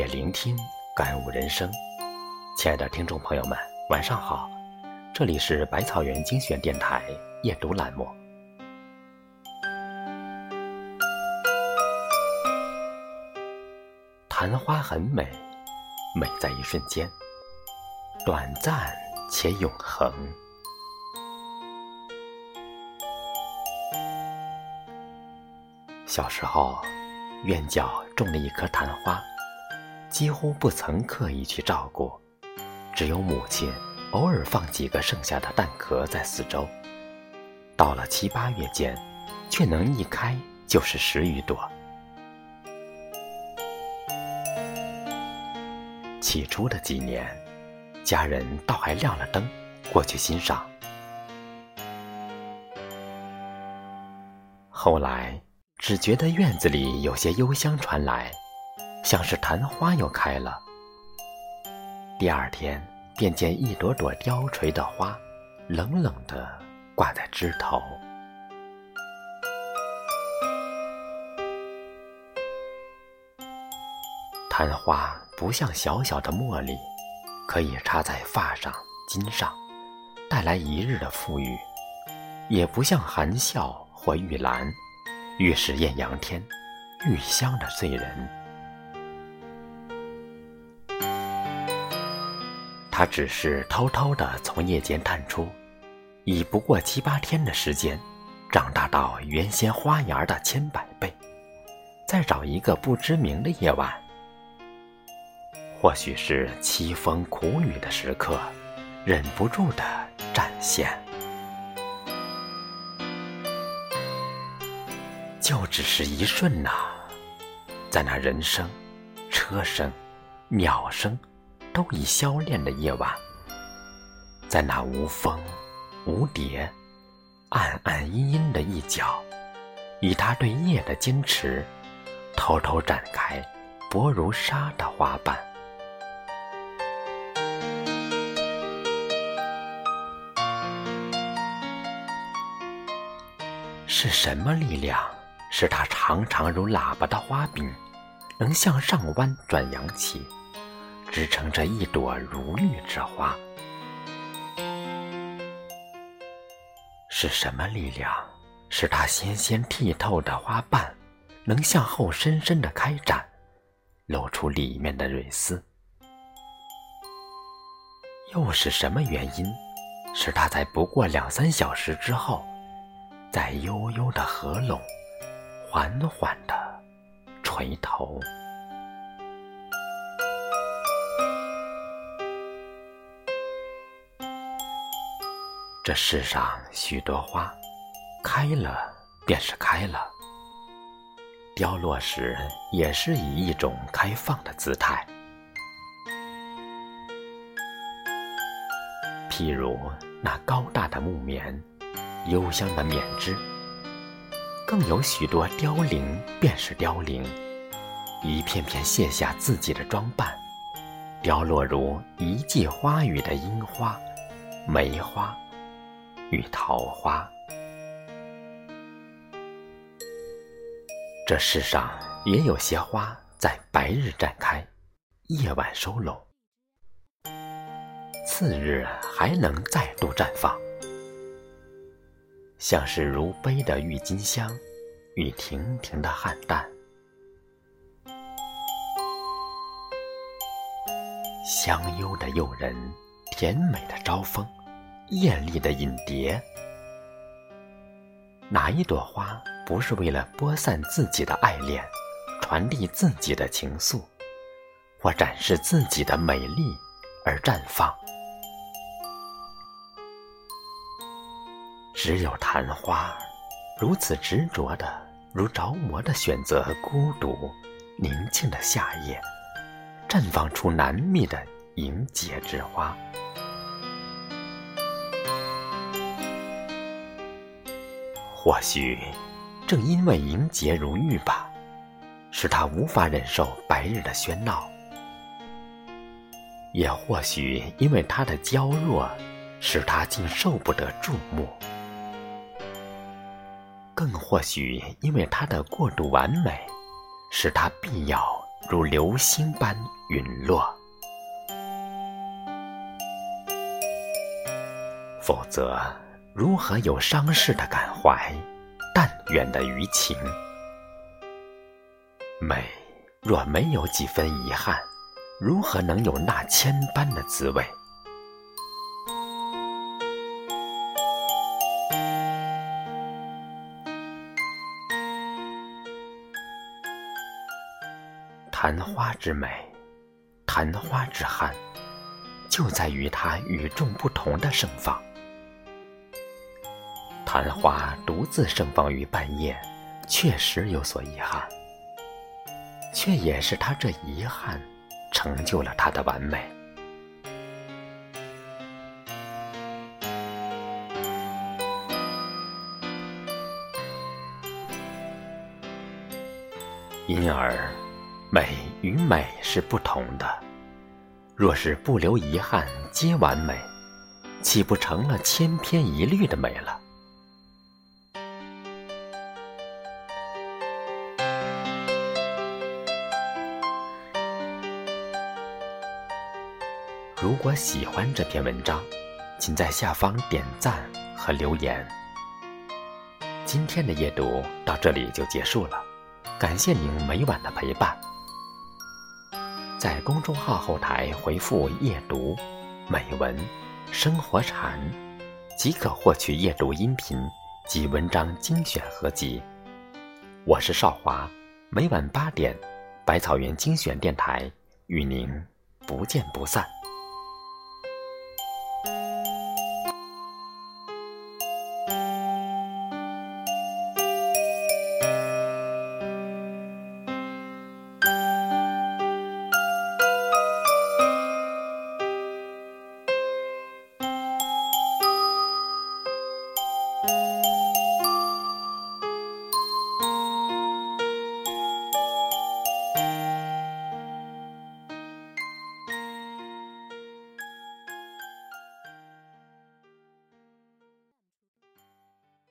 夜聆听，感悟人生。亲爱的听众朋友们，晚上好，这里是百草园精选电台夜读栏目。昙花很美，美在一瞬间，短暂且永恒。小时候，院角种了一棵昙花，几乎不曾刻意去照顾，只有母亲偶尔放几个剩下的蛋壳在四周。到了七八月间，却能一开就是十余朵。起初的几年，家人倒还亮了灯过去欣赏，后来。只觉得院子里有些幽香传来，像是昙花又开了。第二天便见一朵朵凋垂的花，冷冷地挂在枝头。昙花不像小小的茉莉，可以插在发上、襟上，带来一日的富裕；也不像含笑或玉兰。越是艳阳天，愈香的醉人。它只是偷偷的从夜间探出，已不过七八天的时间，长大到原先花芽的千百倍。再找一个不知名的夜晚，或许是凄风苦雨的时刻，忍不住的展现。就只是一瞬呐，在那人声、车声、鸟声都已消练的夜晚，在那无风无蝶、暗暗阴阴的一角，以他对夜的坚持，偷偷展开薄如纱的花瓣。是什么力量？使它长长如喇叭的花柄，能向上弯转扬起，支撑着一朵如玉之花。是什么力量，使它纤纤剔透的花瓣，能向后深深的开展，露出里面的蕊丝？又是什么原因，使它在不过两三小时之后，在悠悠的合拢？缓缓的垂头。这世上许多花，开了便是开了，凋落时也是以一种开放的姿态。譬如那高大的木棉，幽香的棉枝。更有许多凋零，便是凋零，一片片卸下自己的装扮，凋落如一季花雨的樱花、梅花与桃花。这世上也有些花在白日绽开，夜晚收拢，次日还能再度绽放。像是如杯的郁金香，与亭亭的菡萏，香幽的诱人，甜美的招风，艳丽的引蝶。哪一朵花不是为了播散自己的爱恋，传递自己的情愫，或展示自己的美丽而绽放？只有昙花，如此执着的，如着魔的选择孤独、宁静的夏夜，绽放出难觅的莹洁之花。或许，正因为莹洁如玉吧，使他无法忍受白日的喧闹；也或许，因为他的娇弱，使他竟受不得注目。更或许，因为他的过度完美，使他必要如流星般陨落。否则，如何有伤逝的感怀，淡远的余情？美若没有几分遗憾，如何能有那千般的滋味？昙花之美，昙花之憾，就在于它与众不同的盛放。昙花独自盛放于半夜，确实有所遗憾，却也是他这遗憾，成就了他的完美。因而，美与美是不同的。若是不留遗憾，皆完美，岂不成了千篇一律的美了？如果喜欢这篇文章，请在下方点赞和留言。今天的阅读到这里就结束了，感谢您每晚的陪伴。在公众号后台回复“夜读”、“美文”、“生活禅”，即可获取夜读音频及文章精选合集。我是少华，每晚八点，百草园精选电台与您不见不散。